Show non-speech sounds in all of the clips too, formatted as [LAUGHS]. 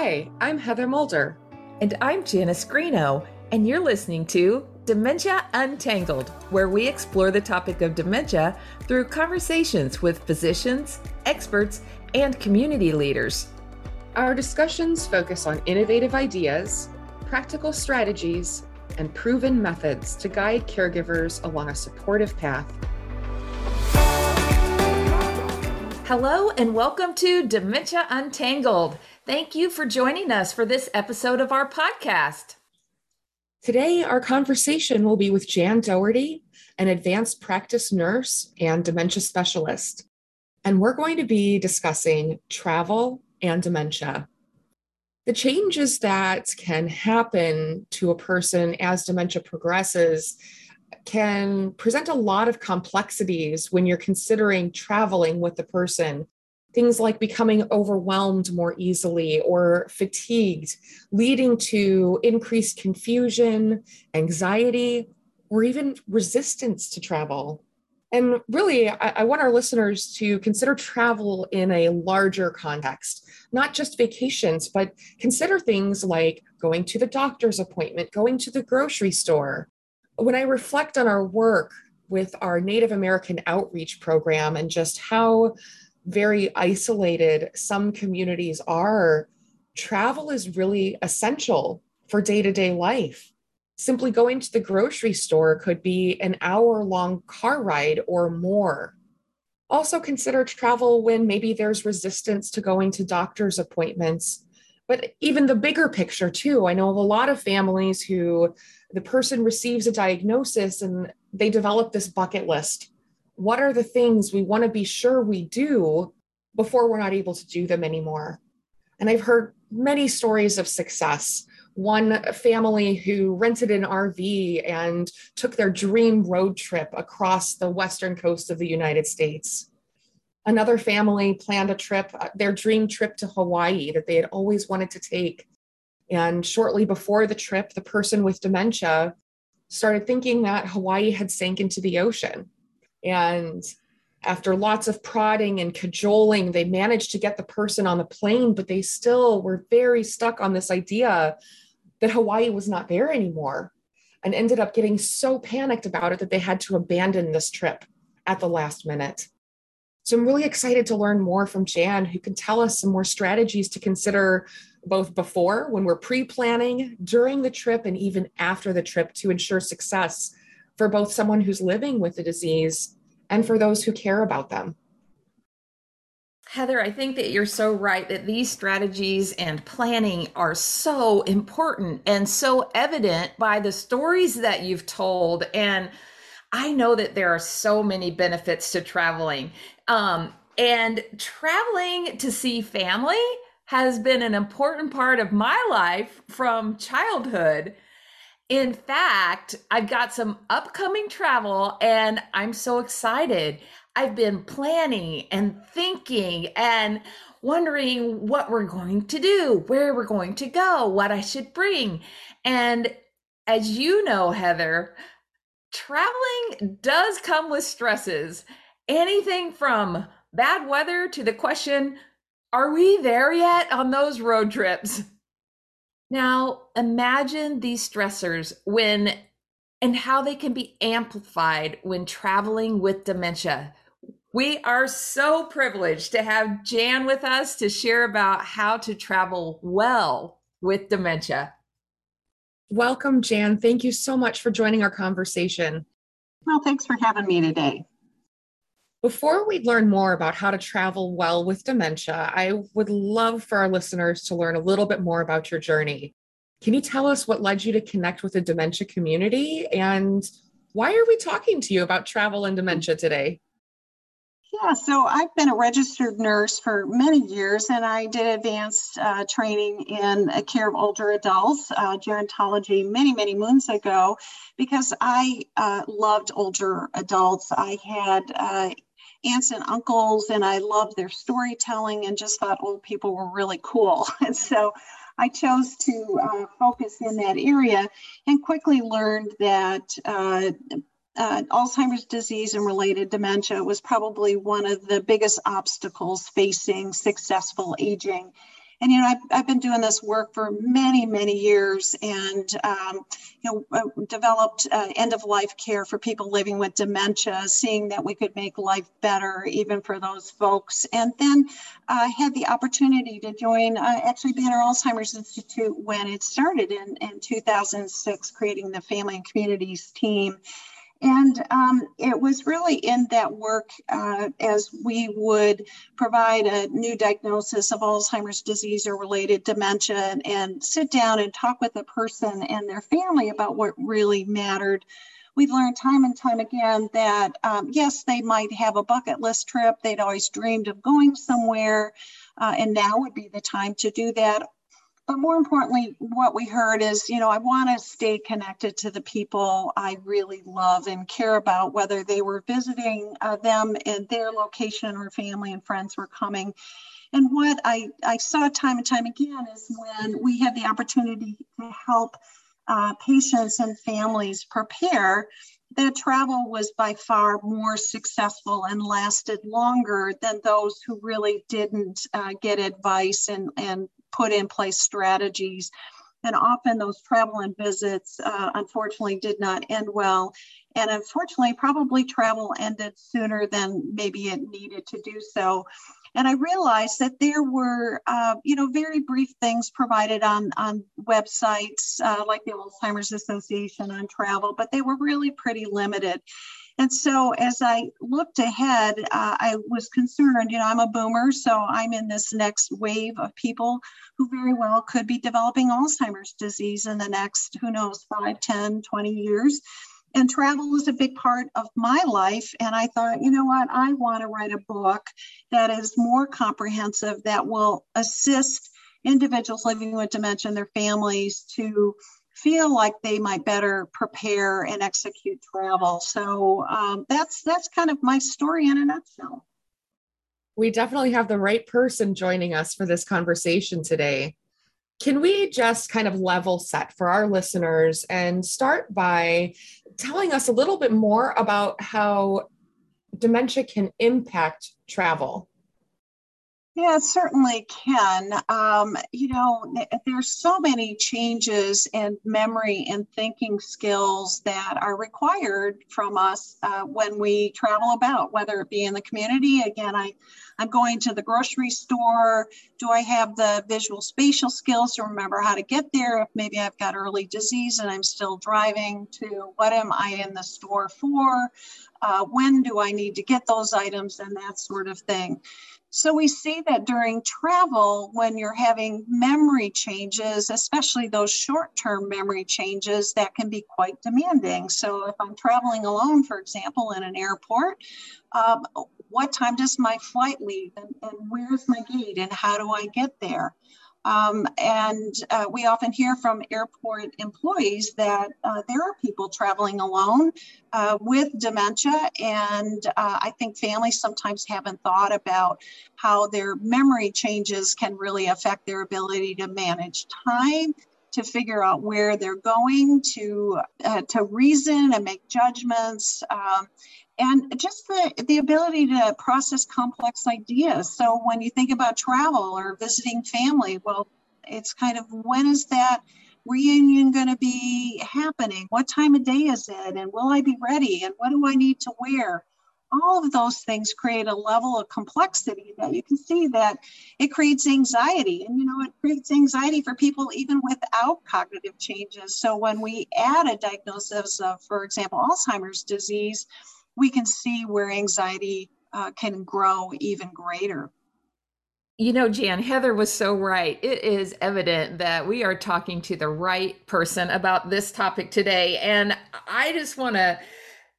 Hi, I'm Heather Mulder. And I'm Janice Greeno, and you're listening to Dementia Untangled, where we explore the topic of dementia through conversations with physicians, experts, and community leaders. Our discussions focus on innovative ideas, practical strategies, and proven methods to guide caregivers along a supportive path. Hello, and welcome to Dementia Untangled. Thank you for joining us for this episode of our podcast. Today, our conversation will be with Jan Dougherty, an advanced practice nurse and dementia specialist. And we're going to be discussing travel and dementia. The changes that can happen to a person as dementia progresses can present a lot of complexities when you're considering traveling with the person. Things like becoming overwhelmed more easily or fatigued, leading to increased confusion, anxiety, or even resistance to travel. And really, I, I, want our listeners to consider travel in a larger context, not just vacations, but consider things like going to the doctor's appointment, going to the grocery store, when I reflect on our work with our Native American outreach program and just how very isolated some communities are, travel is really essential for day to day life. Simply going to the grocery store could be an hour long car ride or more. Also, consider travel when maybe there's resistance to going to doctor's appointments. But even the bigger picture, too. I know of a lot of families who the person receives a diagnosis and they develop this bucket list. What are the things we want to be sure we do before we're not able to do them anymore? And I've heard many stories of success. One family who rented an RV and took their dream road trip across the western coast of the United States. Another family planned a trip, uh, their dream trip to Hawaii that they had always wanted to take. And shortly before the trip, the person with dementia started thinking that Hawaii had sank into the ocean. And after lots of prodding and cajoling, they managed to get the person on the plane, but they still were very stuck on this idea that Hawaii was not there anymore and ended up getting so panicked about it that they had to abandon this trip at the last minute. So I'm really excited to learn more from Jan, who can tell us some more strategies to consider both before, when we're pre planning, during the trip, and even after the trip to ensure success for both someone who's living with the disease and for those who care about them. Heather, I think that you're so right that these strategies and planning are so important and so evident by the stories that you've told. And I know that there are so many benefits to traveling. Um, and traveling to see family has been an important part of my life from childhood. In fact, I've got some upcoming travel and I'm so excited. I've been planning and thinking and wondering what we're going to do, where we're going to go, what I should bring. And as you know, Heather, traveling does come with stresses. Anything from bad weather to the question, are we there yet on those road trips? Now, imagine these stressors when and how they can be amplified when traveling with dementia. We are so privileged to have Jan with us to share about how to travel well with dementia. Welcome, Jan. Thank you so much for joining our conversation. Well, thanks for having me today. Before we learn more about how to travel well with dementia, I would love for our listeners to learn a little bit more about your journey. Can you tell us what led you to connect with the dementia community and why are we talking to you about travel and dementia today? Yeah, so I've been a registered nurse for many years, and I did advanced uh, training in care of older adults, uh, gerontology, many, many moons ago, because I uh, loved older adults. I had uh, aunts and uncles, and I loved their storytelling and just thought old people were really cool. [LAUGHS] And so I chose to uh, focus in that area and quickly learned that uh, uh, Alzheimer's disease and related dementia was probably one of the biggest obstacles facing successful aging. And you know, I've, I've been doing this work for many, many years, and um, you know, uh, developed uh, end of life care for people living with dementia, seeing that we could make life better even for those folks. And then I had the opportunity to join uh, actually Banner Alzheimer's Institute when it started in in 2006, creating the Family and Communities team. And um, it was really in that work uh, as we would provide a new diagnosis of Alzheimer's disease or related dementia and, and sit down and talk with the person and their family about what really mattered we've learned time and time again that um, yes, they might have a bucket list trip. They'd always dreamed of going somewhere, uh, and now would be the time to do that. But more importantly, what we heard is, you know, I want to stay connected to the people I really love and care about, whether they were visiting uh, them in their location or family and friends were coming. And what I, I saw time and time again is when we had the opportunity to help uh, patients and families prepare, that travel was by far more successful and lasted longer than those who really didn't uh, get advice and, and put in place strategies. And often those travel and visits, uh, unfortunately, did not end well. And unfortunately, probably travel ended sooner than maybe it needed to do so. And I realized that there were, uh, you know, very brief things provided on, on websites uh, like the Alzheimer's Association on travel, but they were really pretty limited. And so as I looked ahead, uh, I was concerned, you know, I'm a boomer, so I'm in this next wave of people who very well could be developing Alzheimer's disease in the next, who knows, 5, 10, 20 years. And travel is a big part of my life. And I thought, you know what, I want to write a book that is more comprehensive, that will assist individuals living with dementia and their families to feel like they might better prepare and execute travel. So um, that's that's kind of my story in a nutshell. We definitely have the right person joining us for this conversation today. Can we just kind of level set for our listeners and start by telling us a little bit more about how dementia can impact travel? Yeah, it certainly can. Um, you know, there's so many changes in memory and thinking skills that are required from us uh, when we travel about, whether it be in the community. Again, I, I'm going to the grocery store. Do I have the visual spatial skills to remember how to get there? If maybe I've got early disease and I'm still driving to what am I in the store for? Uh, when do I need to get those items and that sort of thing. So we see that during travel, when you're having memory changes, especially those short term memory changes, that can be quite demanding. So if I'm traveling alone, for example, in an airport, um, what time does my flight leave and, and where's my gate and how do I get there? Um, and uh, we often hear from airport employees that uh, there are people traveling alone uh, with dementia. And uh, I think families sometimes haven't thought about how their memory changes can really affect their ability to manage time. To figure out where they're going, to uh, to reason and make judgments, um, and just the, the ability to process complex ideas. So when you think about travel or visiting family, well, it's kind of when is that reunion going to be happening? What time of day is it? And will I be ready? And what do I need to wear? All of those things create a level of complexity that you can see that it creates anxiety. And, you know, it creates anxiety for people even without cognitive changes. So when we add a diagnosis of, for example, Alzheimer's disease, we can see where anxiety uh, can grow even greater. You know, Jan, Heather was so right. It is evident that we are talking to the right person about this topic today. And I just want to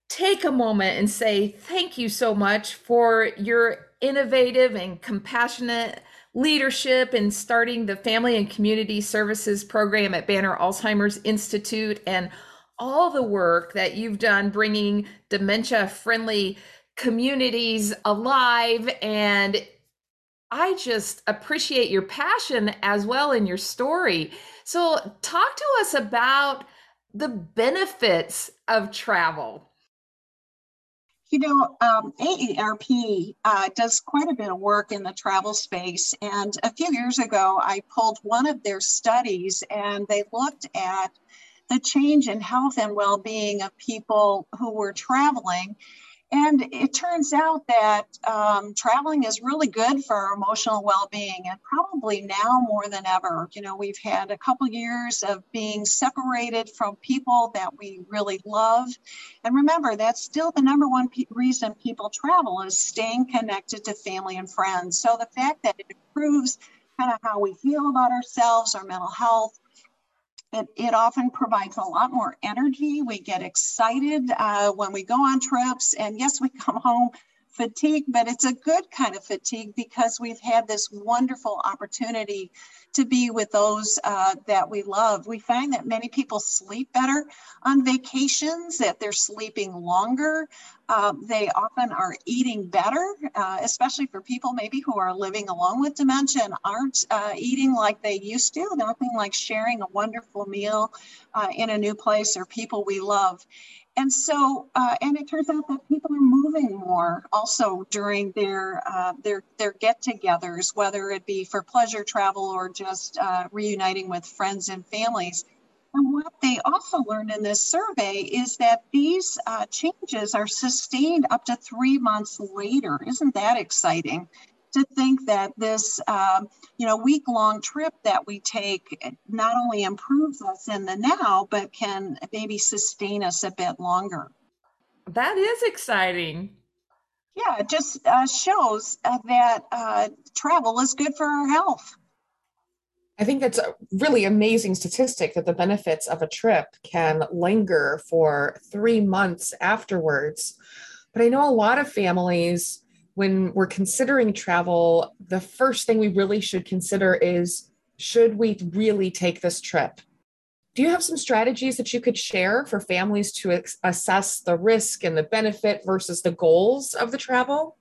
take a moment and say thank you so much for your innovative and compassionate leadership in starting the Family and Community Services program at Banner Alzheimer's Institute and all the work that you've done bringing dementia friendly communities alive and I just appreciate your passion as well in your story. So, talk to us about the benefits of travel. You know, um, AARP uh, does quite a bit of work in the travel space. And a few years ago, I pulled one of their studies and they looked at the change in health and well being of people who were traveling. And it turns out that um, traveling is really good for our emotional well-being, and probably now more than ever. You know, we've had a couple years of being separated from people that we really love, and remember that's still the number one pe- reason people travel is staying connected to family and friends. So the fact that it improves kind of how we feel about ourselves, our mental health, it, it often provides a lot more energy. We get excited uh, when we go on trips. And yes, we come home fatigued, but it's a good kind of fatigue because we've had this wonderful opportunity to be with those uh, that we love. We find that many people sleep better on vacations, that they're sleeping longer. Uh, they often are eating better, uh, especially for people maybe who are living alone with dementia and aren't uh, eating like they used to. Nothing like sharing a wonderful meal uh, in a new place or people we love and so uh, and it turns out that people are moving more also during their uh, their their get-togethers whether it be for pleasure travel or just uh, reuniting with friends and families. And what they also learned in this survey is that these uh, changes are sustained up to three months later. Isn't that exciting to think that this um, you know week long trip that we take not only improves us in the now but can maybe sustain us a bit longer. That is exciting. Yeah it just uh, shows uh, that uh, travel is good for our health. I think that's a really amazing statistic that the benefits of a trip can linger for three months afterwards. But I know a lot of families when we're considering travel, the first thing we really should consider is should we really take this trip? Do you have some strategies that you could share for families to assess the risk and the benefit versus the goals of the travel?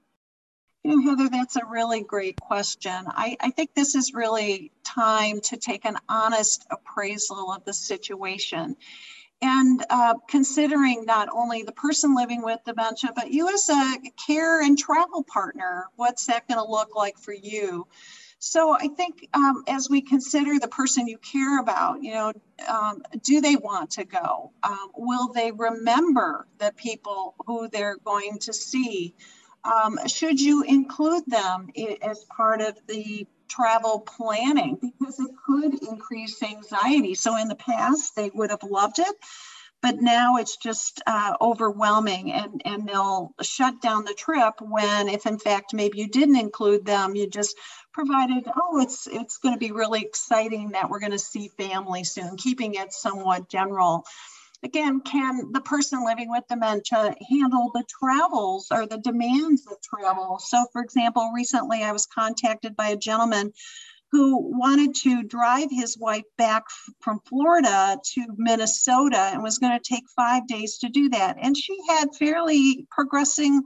You know, Heather, that's a really great question. I, I think this is really time to take an honest appraisal of the situation and uh, considering not only the person living with dementia, but you as a care and travel partner, what's that going to look like for you? So I think um, as we consider the person you care about, you know, um, do they want to go? Um, will they remember the people who they're going to see? Um, should you include them as part of the travel planning because it could increase anxiety. So in the past, they would have loved it, but now it's just uh, overwhelming and, and they'll shut down the trip when if in fact maybe you didn't include them, you just provided, oh, it's, it's going to be really exciting that we're going to see family soon, keeping it somewhat general again, can the person living with dementia handle the travels or the demands of travel? So, for example, recently I was contacted by a gentleman who wanted to drive his wife back from Florida to Minnesota and was going to take five days to do that. And she had fairly progressing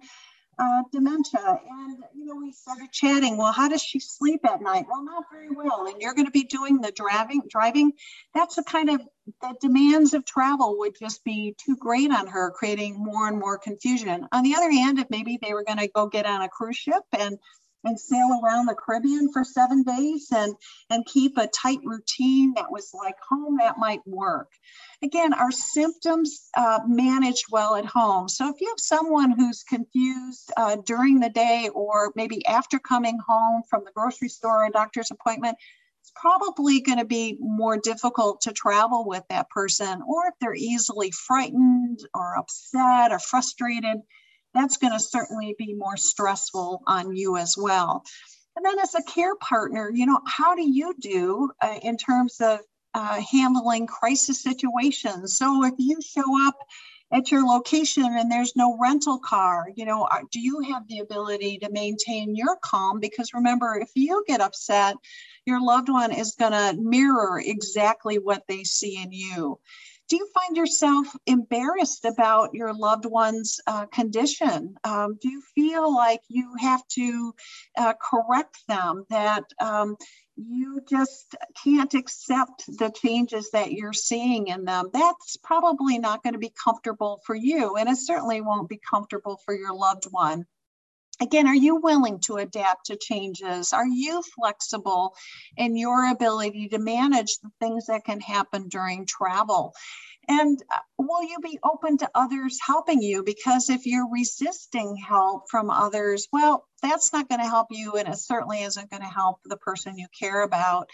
uh, dementia. And, you know, we started chatting. Well, how does she sleep at night? Well, not very well. And you're going to be doing the driving, driving. That's the kind of the demands of travel would just be too great on her, creating more and more confusion. On the other hand, if maybe they were going to go get on a cruise ship and and sail around the Caribbean for seven days and, and keep a tight routine that was like home, that might work. Again, our symptoms uh, managed well at home. So if you have someone who's confused uh, during the day or maybe after coming home from the grocery store or doctor's appointment, it's probably going to be more difficult to travel with that person. Or if they're easily frightened or upset or frustrated, that's going to certainly be more stressful on you as well. And then as a care partner, you know, how do you do uh, in terms of uh, handling crisis situations? So if you show up at your location and there's no rental car, you know, do you have the ability to maintain your calm? Because remember, if you get upset, your loved one is going to mirror exactly what they see in you do you find yourself embarrassed about your loved one's uh, condition? Um, do you feel like you have to uh, correct them, that um, you just can't accept the changes that you're seeing in them? That's probably not going to be comfortable for you, and it certainly won't be comfortable for your loved one. Again, are you willing to adapt to changes? Are you flexible in your ability to manage the things that can happen during travel? And uh, will you be open to others helping you? Because if you're resisting help from others, well, that's not going to help you, and it certainly isn't going to help the person you care about.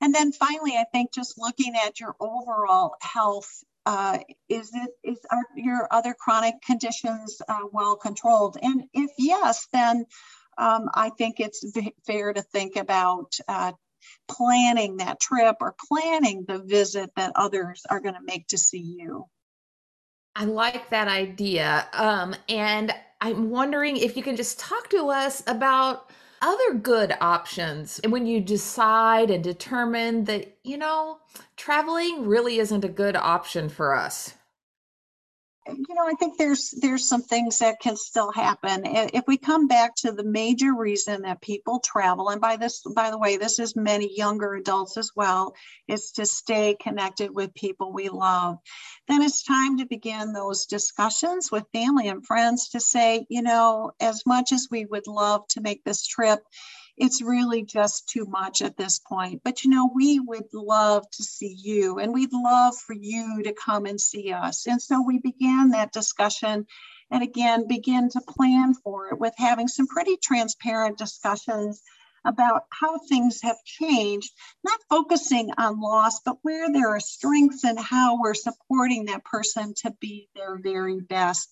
And then finally, I think just looking at your overall health uh, is it is are your other chronic conditions uh, well controlled? And if yes, then um, I think it's fair to think about uh, planning that trip or planning the visit that others are going to make to see you. I like that idea. Um, and I'm wondering if you can just talk to us about other good options and when you decide and determine that, you know, traveling really isn't a good option for us you know i think there's there's some things that can still happen. If we come back to the major reason that people travel and by this by the way this is many younger adults as well is to stay connected with people we love. Then it's time to begin those discussions with family and friends to say you know as much as we would love to make this trip it's really just too much at this point. But you know, we would love to see you and we'd love for you to come and see us. And so we began that discussion and again begin to plan for it with having some pretty transparent discussions about how things have changed, not focusing on loss, but where there are strengths and how we're supporting that person to be their very best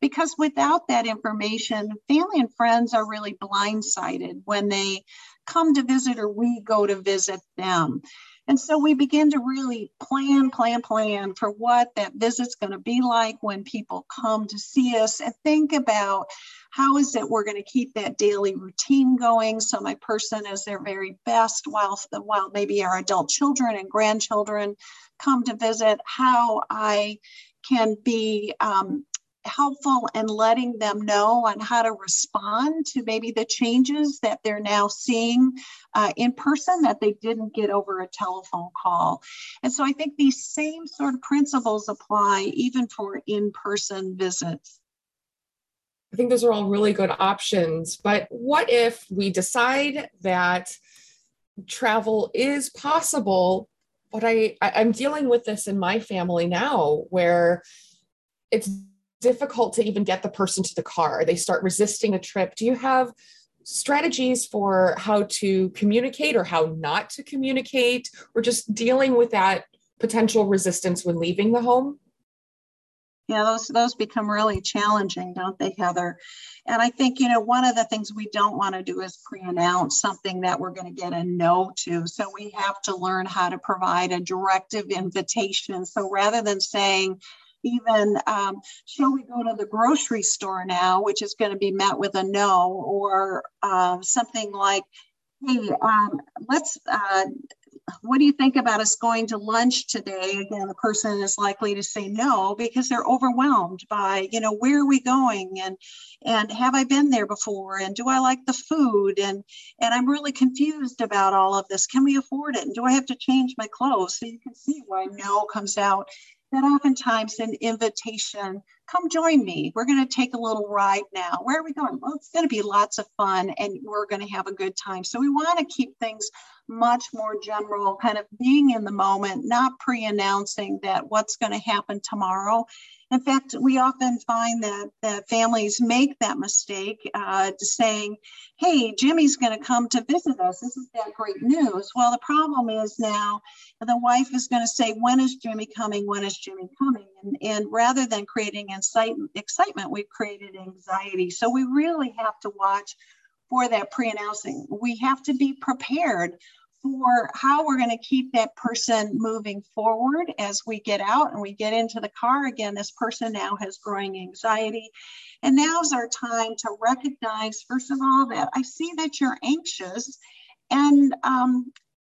because without that information, family and friends are really blindsided when they come to visit or we go to visit them. And so we begin to really plan, plan, plan for what that visit's going to be like when people come to see us and think about how is it we're going to keep that daily routine going so my person is their very best while, while maybe our adult children and grandchildren come to visit, how I can be um, helpful in letting them know on how to respond to maybe the changes that they're now seeing uh, in person that they didn't get over a telephone call. And so I think these same sort of principles apply even for in person visits. I think those are all really good options. But what if we decide that travel is possible? But I, I'm dealing with this in my family now where it's difficult to even get the person to the car. They start resisting a trip. Do you have strategies for how to communicate or how not to communicate or just dealing with that potential resistance when leaving the home? Yeah, those those become really challenging, don't they, Heather? And I think you know one of the things we don't want to do is pre-announce something that we're going to get a no to. So we have to learn how to provide a directive invitation. So rather than saying, even um, shall we go to the grocery store now, which is going to be met with a no, or uh, something like, hey, um, let's, uh, what do you think about us going to lunch today? Again, the person is likely to say no because they're overwhelmed by, you know, where are we going and and have I been there before and do I like the food and and I'm really confused about all of this. Can we afford it? And do I have to change my clothes? So you can see why no comes out that oftentimes an invitation come join me we're going to take a little ride now where are we going well it's going to be lots of fun and we're going to have a good time so we want to keep things much more general kind of being in the moment not pre-announcing that what's going to happen tomorrow in fact, we often find that, that families make that mistake uh, saying, hey, Jimmy's going to come to visit us. This is that great news. Well, the problem is now the wife is going to say, when is Jimmy coming? When is Jimmy coming? And, and rather than creating excitement, we've created anxiety. So we really have to watch for that pre-announcing. We have to be prepared for how we're going to keep that person moving forward as we get out and we get into the car again this person now has growing anxiety and now's our time to recognize first of all that i see that you're anxious and um,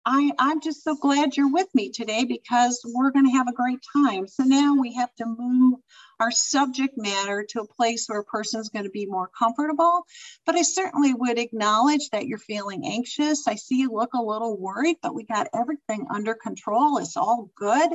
I, I'm just so glad you're with me today because we're going to have a great time. So now we have to move our subject matter to a place where a person is going to be more comfortable. But I certainly would acknowledge that you're feeling anxious. I see you look a little worried, but we got everything under control. It's all good.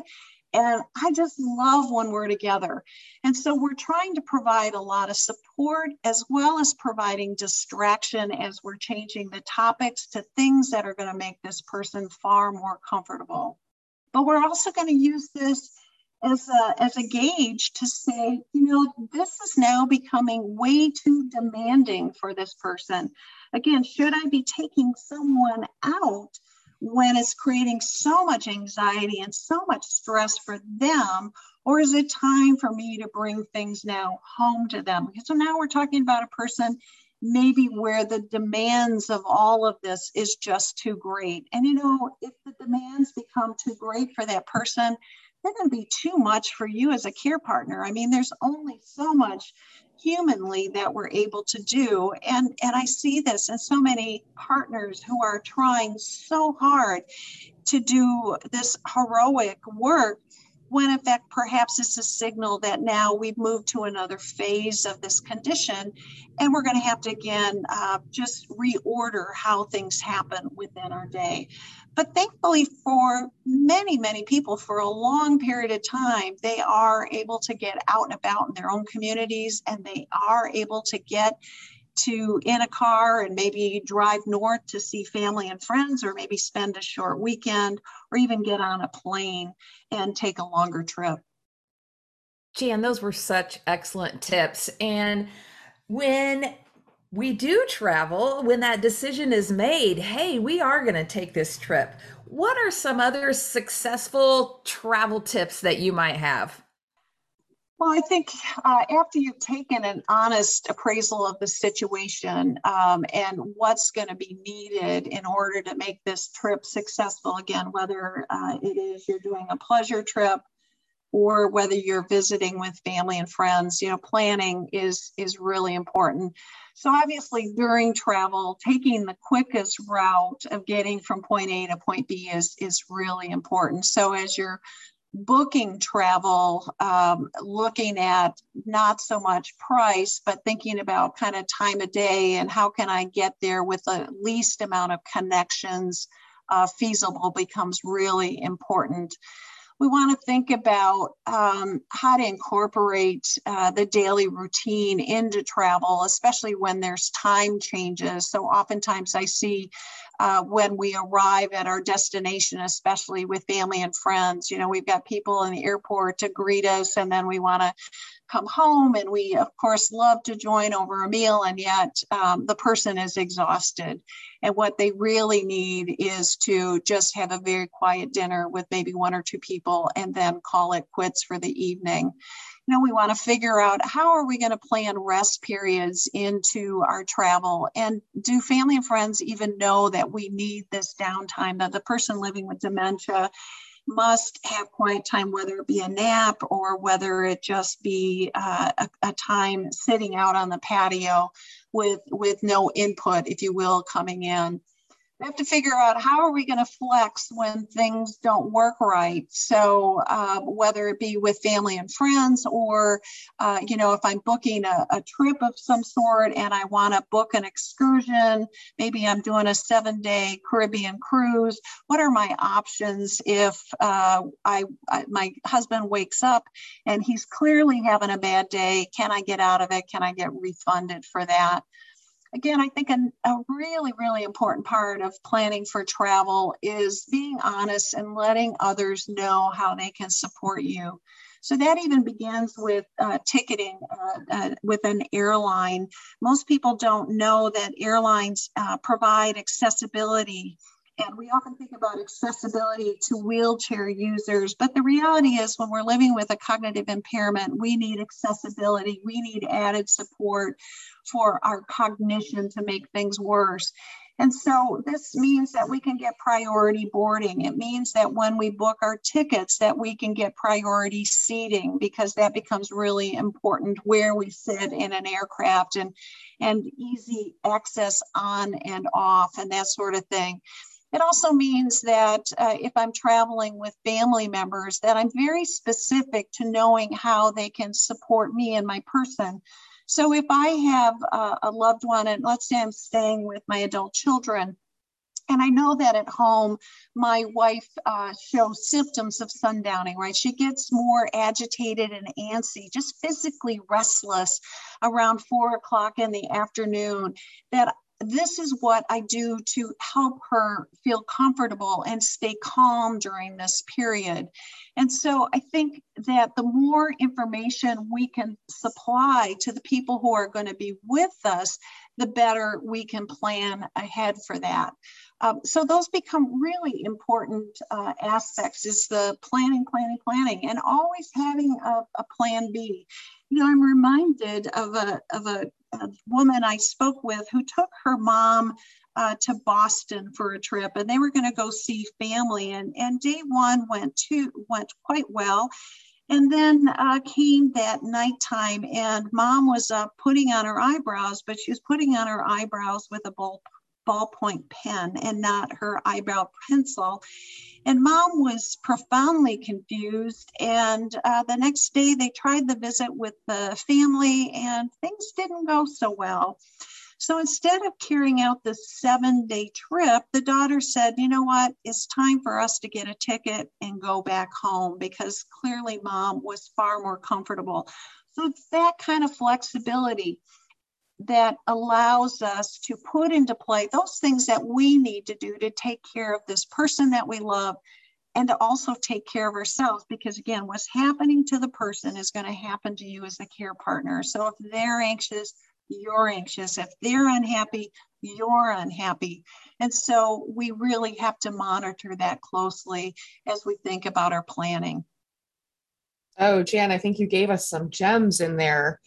And I just love when we're together. And so we're trying to provide a lot of support as well as providing distraction as we're changing the topics to things that are going to make this person far more comfortable. But we're also going to use this as a, as a gauge to say, you know, this is now becoming way too demanding for this person. Again, should I be taking someone out when it's creating so much anxiety and so much stress for them? Or is it time for me to bring things now home to them? So now we're talking about a person maybe where the demands of all of this is just too great. And you know, if the demands become too great for that person, they're going to be too much for you as a care partner. I mean, there's only so much humanly that we're able to do. And, and I see this in so many partners who are trying so hard to do this heroic work when in fact perhaps it's a signal that now we've moved to another phase of this condition and we're going to have to again uh, just reorder how things happen within our day but thankfully for many many people for a long period of time they are able to get out and about in their own communities and they are able to get to in a car and maybe drive north to see family and friends, or maybe spend a short weekend, or even get on a plane and take a longer trip. Jan, those were such excellent tips. And when we do travel, when that decision is made, hey, we are going to take this trip, what are some other successful travel tips that you might have? Well, I think uh, after you've taken an honest appraisal of the situation um, and what's going to be needed in order to make this trip successful, again, whether uh, it is you're doing a pleasure trip or whether you're visiting with family and friends, you know, planning is is really important. So obviously, during travel, taking the quickest route of getting from point A to point B is is really important. So as you're booking travel, um, looking at not so much price, but thinking about kind of time of day and how can I get there with the least amount of connections uh, feasible becomes really important. We want to think about um, how to incorporate uh, the daily routine into travel, especially when there's time changes. So, oftentimes, I see uh, when we arrive at our destination, especially with family and friends. You know, we've got people in the airport to greet us, and then we want to come home. And we, of course, love to join over a meal, and yet um, the person is exhausted. And what they really need is to just have a very quiet dinner with maybe one or two people and then call it quits for the evening you know, we want to figure out how are we going to plan rest periods into our travel and do family and friends even know that we need this downtime that the person living with dementia must have quiet time, whether it be a nap or whether it just be uh, a, a, time sitting out on the patio with with no input, if you will, coming in we have to figure out how are we going to flex when things don't work right. So um, whether it be with family and friends or uh, you know if i'm booking a, a, trip of some sort and i want to book an excursion maybe i'm doing a seven day caribbean cruise what are my options if uh, I, I my husband wakes up and he's clearly having a bad day can i get out of it? Can i get refunded for that again, I think an, a really, really important part of planning for travel is being honest and letting others know how they can support you. So that even begins with uh, ticketing uh, uh, with an airline. Most people don't know that airlines uh, provide accessibility. And we often think about accessibility to wheelchair users, but the reality is when we're living with a cognitive impairment, we need accessibility, we need added support for our cognition to make things worse. And so this means that we can get priority boarding. It means that when we book our tickets that we can get priority seating because that becomes really important where we sit in an aircraft and and easy access on and off and that sort of thing. It also means that uh, if I'm traveling with family members, that I'm very specific to knowing how they can support me and my person. So if I have uh, a loved one, and let's say I'm staying with my adult children, and I know that at home, my wife uh, shows symptoms of sundowning, right? She gets more agitated and antsy, just physically restless around four o'clock in the afternoon. That this is what I do to help her feel comfortable and stay calm during this period. And so I think that the more information we can supply to the people who are going to be with us, the better we can plan ahead for that. Um, so those become really important uh, aspects is the planning, planning, planning, and always having a, a plan B. You know, I'm reminded of a, of a, a woman I spoke with who took her mom uh, to Boston for a trip, and they were going to go see family. And, and day one went to went quite well. And then uh, came that nighttime, and mom was uh, putting on her eyebrows, but she was putting on her eyebrows with a ball, ballpoint pen and not her eyebrow pencil. And mom was profoundly confused. And uh, the next day, they tried the visit with the family, and things didn't go so well. So instead of carrying out the seven day trip, the daughter said, you know what, it's time for us to get a ticket and go back home because clearly mom was far more comfortable. So it's that kind of flexibility that allows us to put into play those things that we need to do to take care of this person that we love and to also take care of ourselves because again what's happening to the person is going to happen to you as a care partner so if they're anxious you're anxious. If they're unhappy, you're unhappy. And so we really have to monitor that closely as we think about our planning. Oh, Jan, I think you gave us some gems in there.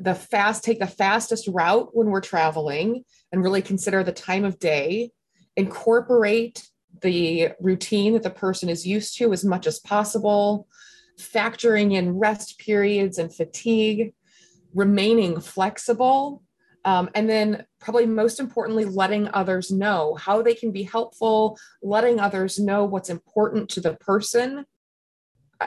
The fast, take the fastest route when we're traveling and really consider the time of day, incorporate the routine that the person is used to as much as possible, factoring in rest periods and fatigue, remaining flexible um, and then probably most importantly letting others know how they can be helpful letting others know what's important to the person.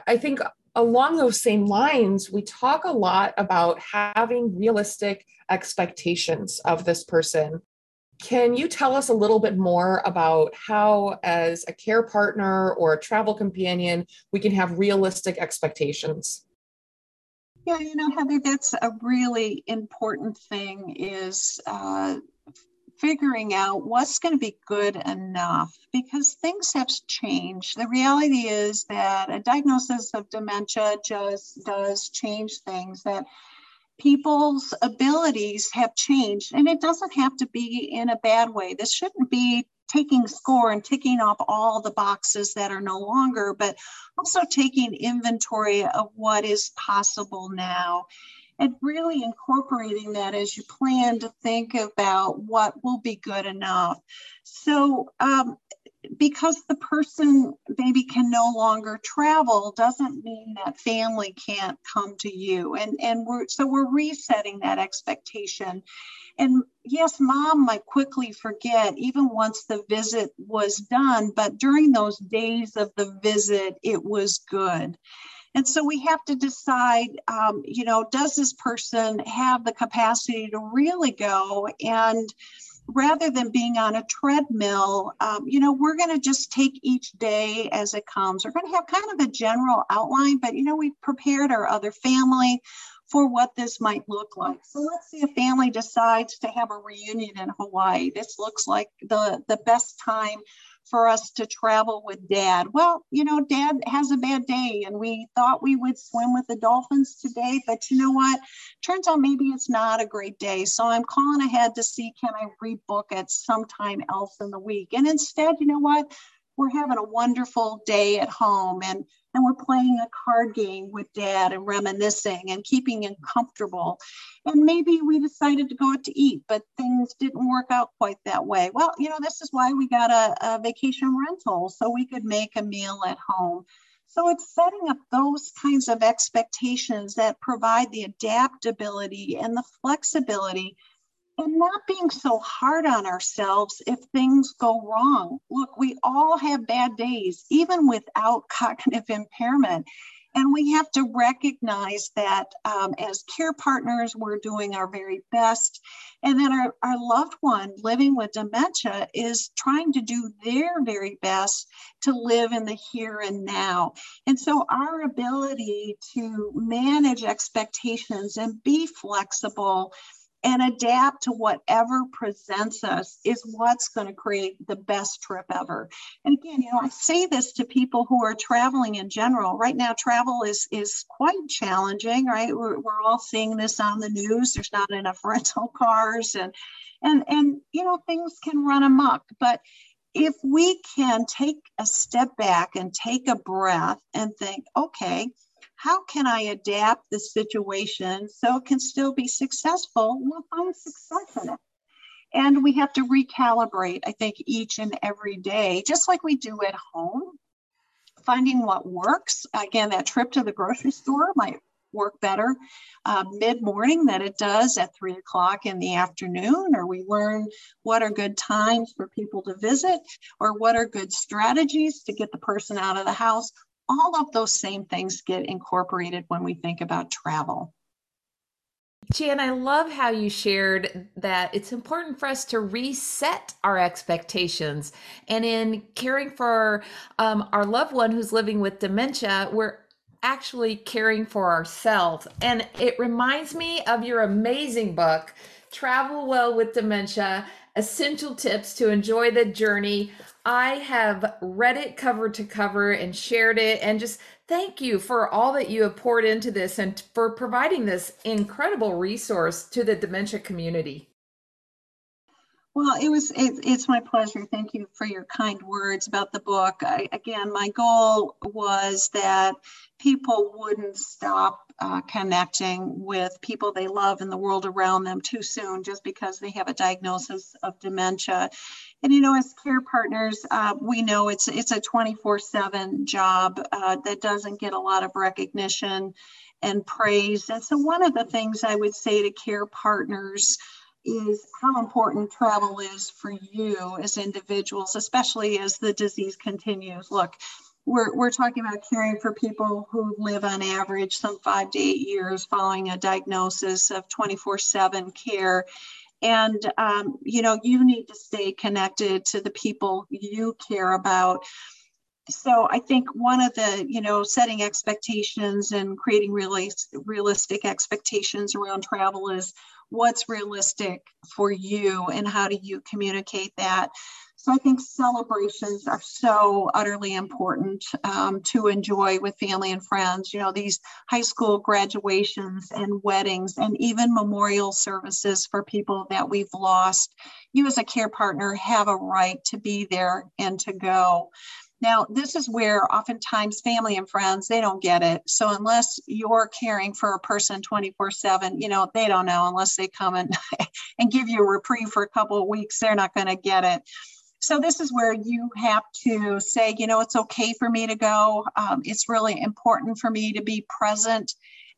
I think along those same lines we talk a lot about having realistic expectations of this person. Can you tell us a little bit more about how as a care partner or a travel companion we can have realistic expectations? Yeah, you know, Heather, that's a really important thing is uh, figuring out what's going to be good enough because things have changed. The reality is that a diagnosis of dementia just does change things that people's abilities have changed and it doesn't have to be in a bad way. This shouldn't be taking score and ticking off all the boxes that are no longer, but also taking inventory of what is possible now and really incorporating that as you plan to think about what will be good enough. So, um, because the person maybe can no longer travel doesn't mean that family can't come to you and and we're so we're resetting that expectation and yes, mom might quickly forget even once the visit was done, but during those days of the visit, it was good. And so we have to decide, um, you know, does this person have the capacity to really go? And rather than being on a treadmill, um, you know, we're going to just take each day as it comes. We're going to have kind of a general outline, but, you know, we've prepared our other family for what this might look like. So let's say a family decides to have a reunion in Hawaii. This looks like the, the best time for us to travel with dad. Well, you know, dad has a bad day and we thought we would swim with the dolphins today, but you know what? Turns out maybe it's not a great day. So I'm calling ahead to see can I rebook it sometime else in the week. And instead, you know what? We're having a wonderful day at home and and we're playing a card game with dad and reminiscing and keeping him comfortable. And maybe we decided to go out to eat, but things didn't work out quite that way. Well, you know, this is why we got a, a vacation rental so we could make a meal at home. So it's setting up those kinds of expectations that provide the adaptability and the flexibility and not being so hard on ourselves if things go wrong. Look, we all have bad days, even without [LAUGHS] cognitive impairment. And we have to recognize that um, as care partners, we're doing our very best. And then our, our loved one living with dementia is trying to do their very best to live in the here and now. And so our ability to manage expectations and be flexible and adapt to whatever presents us is what's going to create the best trip ever. And again, you know, I say this to people who are traveling in general. Right now, travel is is quite challenging, right? We're, we're all seeing this on the news. There's not enough [LAUGHS] rental cars and and and you know, things can run amok. But if we can take a step back and take a breath and think, okay, how can I adapt the situation so it can still be successful? We'll find success in it. And we have to recalibrate, I think, each and every day, just like we do at home, finding what works. Again, that trip to the grocery store might work better uh, mid morning than it does at three o'clock in the afternoon, or we learn what are good times for people to visit, or what are good strategies to get the person out of the house, all of those same things get incorporated when we think about travel. Jan, I love how you shared that it's important for us to reset our expectations. And in caring for um, our loved one who's living with dementia, we're actually caring for ourselves. And it reminds me of your amazing book, Travel Well with Dementia Essential Tips to Enjoy the Journey. I have read it cover to cover and shared it and just thank you for all that you have poured into this and for providing this incredible resource to the dementia community. Well, it was it, it's my pleasure. Thank you for your kind words about the book. I, again, my goal was that people wouldn't stop uh, connecting with people they love in the world around them too soon just because they have a diagnosis of dementia. And you know, as care partners, uh, we know it's it's a 24/7 job uh, that doesn't get a lot of recognition and praise. And so, one of the things I would say to care partners is how important travel is for you as individuals, especially as the disease continues. Look, we're, we're talking about caring for people who live on average some five to eight years following a diagnosis of 24 7 care. And, um, you know, you need to stay connected to the people you care about. So I think one of the, you know, setting expectations and creating really realistic expectations around travel is what's realistic for you and how do you communicate that so i think celebrations are so utterly important um, to enjoy with family and friends you know these high school graduations and weddings and even memorial services for people that we've lost you as a care partner have a right to be there and to go now, this is where oftentimes family and friends, they don't get it. So unless you're caring for a person 24 seven, you know, they don't know unless they come and, [LAUGHS] and give you a reprieve for a couple of weeks, they're not going to get it. So this is where you have to say, you know, it's okay for me to go. Um, it's really important for me to be present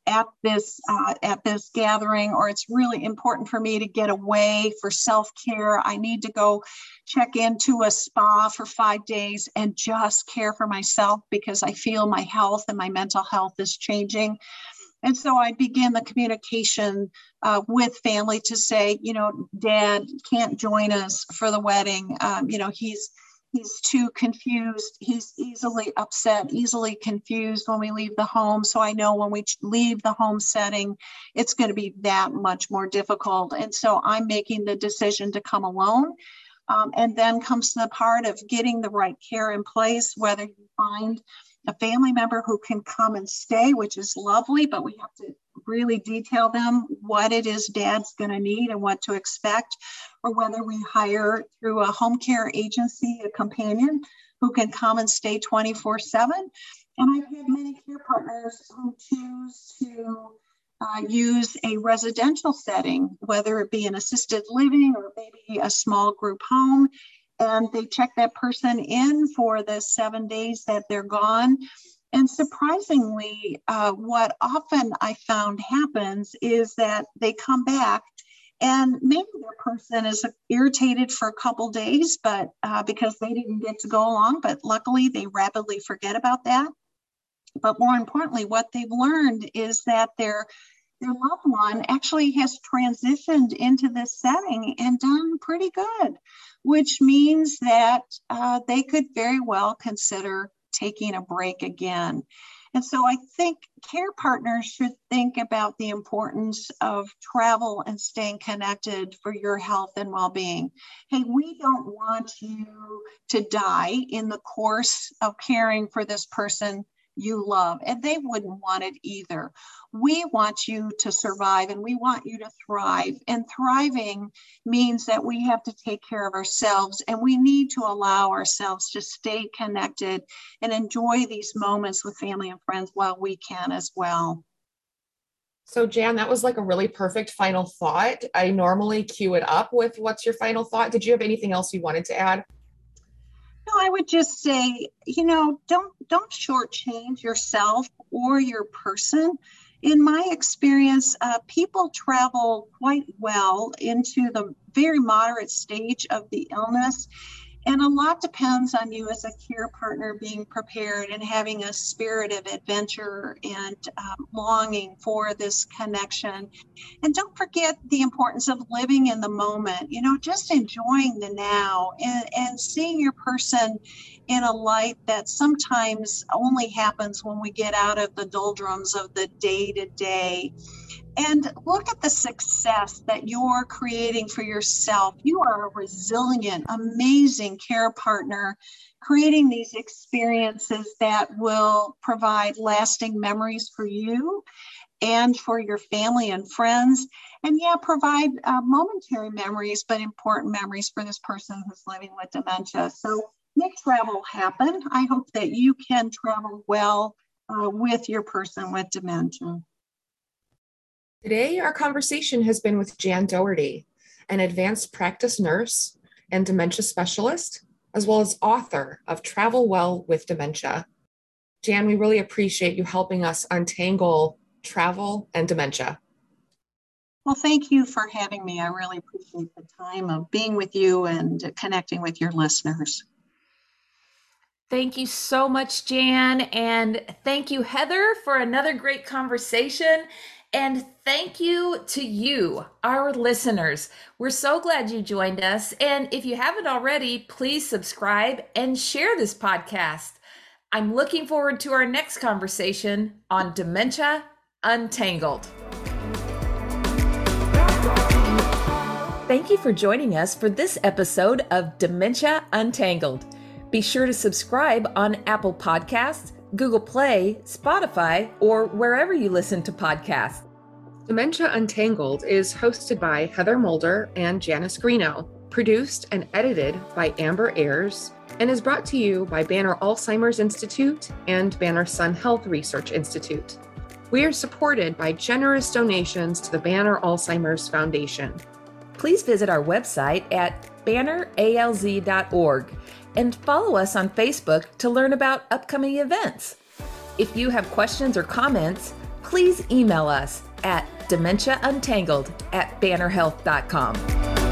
at this uh, at this gathering or it's really important for me to get away for self-care i need to go check into a spa for five days and just care for myself because i feel my health and my mental health is changing and so I begin the communication uh, with family to say, you know, dad can't join us for the wedding. Um, you know, he's he's too confused. He's easily upset easily confused when we leave the home. So i know when we leave the home setting it's going to be that much more difficult. And so i'm making the decision to come alone. Um, and then comes the part of getting the right care in place whether you find a family member who can come and stay which is lovely but we have to really detail them what it is dad's going to need and what to expect, or whether we hire through a home care agency a companion who can come and stay 24 7. And I've had many care partners who choose to uh, use a residential setting, whether it be an assisted living or maybe a small group home. And they check that person in for the seven days that they're gone. And surprisingly, uh, what often I found happens is that they come back And maybe their person is irritated for a couple days, but uh, because they didn't get to go along, but luckily they rapidly forget about that. But more importantly, what they've learned is that their their loved one actually has transitioned into this setting and done pretty good, which means that uh, they could very well consider taking a break again. And so I think care partners should think about the importance of travel and staying connected for your health and well being. Hey, we don't want you to die in the course of caring for this person you love, and they wouldn't want it either. We want you to survive and we want you to thrive. And thriving means that we have to take care of ourselves and we need to allow ourselves to stay connected and enjoy these moments with family and friends while we can as well. So, Jan, that was like a really perfect final thought. I normally cue it up with what's your final thought. Did you have anything else you wanted to add? No, I would just say, you know, don't don't shortchange yourself or your person. In my experience, uh, people travel quite well into the very moderate stage of the illness, and a lot depends on you as a care partner being prepared and having a spirit of adventure and um, longing for this connection. And don't forget the importance of living in the moment, you know, just enjoying the now and, and seeing your person in a light that sometimes only happens when we get out of the doldrums of the day to day and look at the success that you're creating for yourself. You are a resilient, amazing care partner, creating these experiences that will provide lasting memories for you and for your family and friends. And yeah, provide uh, momentary memories, but important memories for this person who's living with dementia. So make travel happen. I hope that you can travel well uh, with your person with dementia. Today, our conversation has been with Jan Dougherty, an advanced practice nurse and dementia specialist, as well as author of Travel Well with Dementia. Jan, we really appreciate you helping us untangle travel and dementia. Well, thank you for having me. I really appreciate the time of being with you and connecting with your listeners. Thank you so much, Jan. And thank you, Heather, for another great conversation. And thank you to you, our listeners. We're so glad you joined us. And if you haven't already, please subscribe and share this podcast. I'm looking forward to our next conversation on Dementia Untangled. Thank you for joining us for this episode of Dementia Untangled. Be sure to subscribe on Apple Podcasts Google Play, Spotify, or wherever you listen to podcasts. Dementia Untangled is hosted by Heather Mulder and Janice Greeno, produced and edited by Amber Ayers, and is brought to you by Banner Alzheimer's Institute and Banner Sun Health Research Institute. We are supported by generous donations to the Banner Alzheimer's Foundation. Please visit our website at banneralz.org and follow us on Facebook to learn about upcoming events. If you have questions or comments, please email us at dementiauntangled at bannerhealth.com.